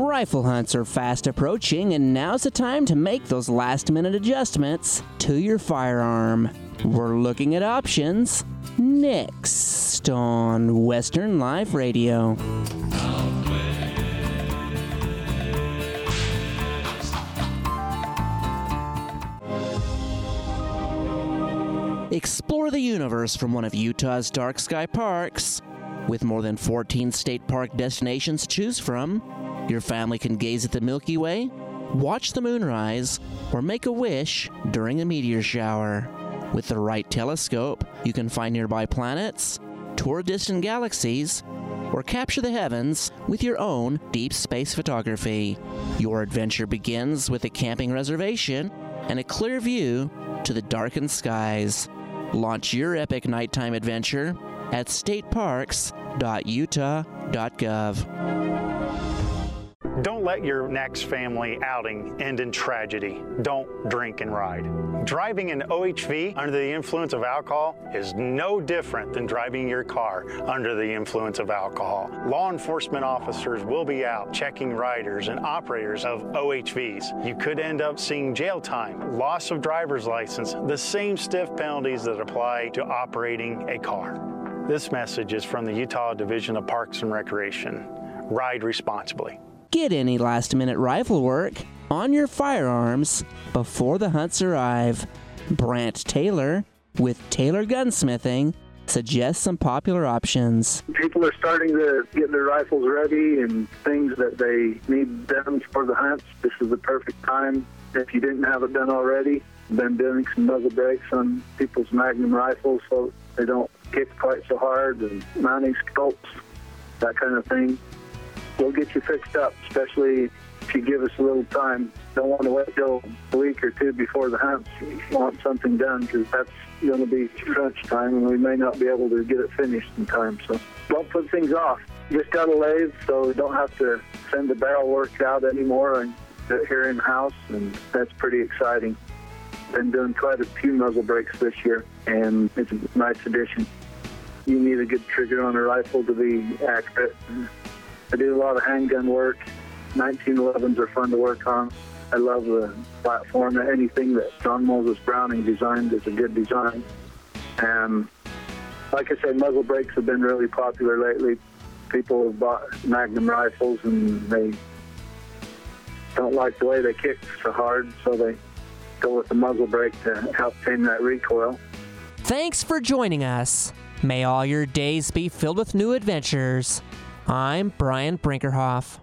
Rifle hunts are fast approaching, and now's the time to make those last minute adjustments to your firearm. We're looking at options next on Western Life Radio. Explore the universe from one of Utah's dark sky parks. With more than 14 state park destinations to choose from, your family can gaze at the Milky Way, watch the moonrise, or make a wish during a meteor shower. With the right telescope, you can find nearby planets, tour distant galaxies, or capture the heavens with your own deep space photography. Your adventure begins with a camping reservation and a clear view to the darkened skies. Launch your epic nighttime adventure at stateparks.utah.gov. Don't let your next family outing end in tragedy. Don't drink and ride. Driving an OHV under the influence of alcohol is no different than driving your car under the influence of alcohol. Law enforcement officers will be out checking riders and operators of OHVs. You could end up seeing jail time, loss of driver's license, the same stiff penalties that apply to operating a car. This message is from the Utah Division of Parks and Recreation. Ride responsibly. Get any last minute rifle work on your firearms before the hunts arrive. Brant Taylor with Taylor Gunsmithing suggests some popular options. People are starting to get their rifles ready and things that they need done for the hunts. This is the perfect time. If you didn't have it done already, been doing some muzzle brakes on people's Magnum rifles so they don't kick quite so hard and mounting scopes, that kind of thing we'll get you fixed up, especially if you give us a little time. Don't want to wait till a week or two before the hunt. Want something done because that's going to be crunch time, and we may not be able to get it finished in time. So don't put things off. Just got a lathe, so we don't have to send the barrel work out anymore and here in house, and that's pretty exciting. Been doing quite a few muzzle brakes this year, and it's a nice addition. You need a good trigger on a rifle to be accurate. I do a lot of handgun work. 1911s are fun to work on. I love the platform. Anything that John Moses Browning designed is a good design. And like I said, muzzle brakes have been really popular lately. People have bought Magnum rifles and they don't like the way they kick so hard, so they go with the muzzle brake to help tame that recoil. Thanks for joining us. May all your days be filled with new adventures. I'm Brian Brinkerhoff.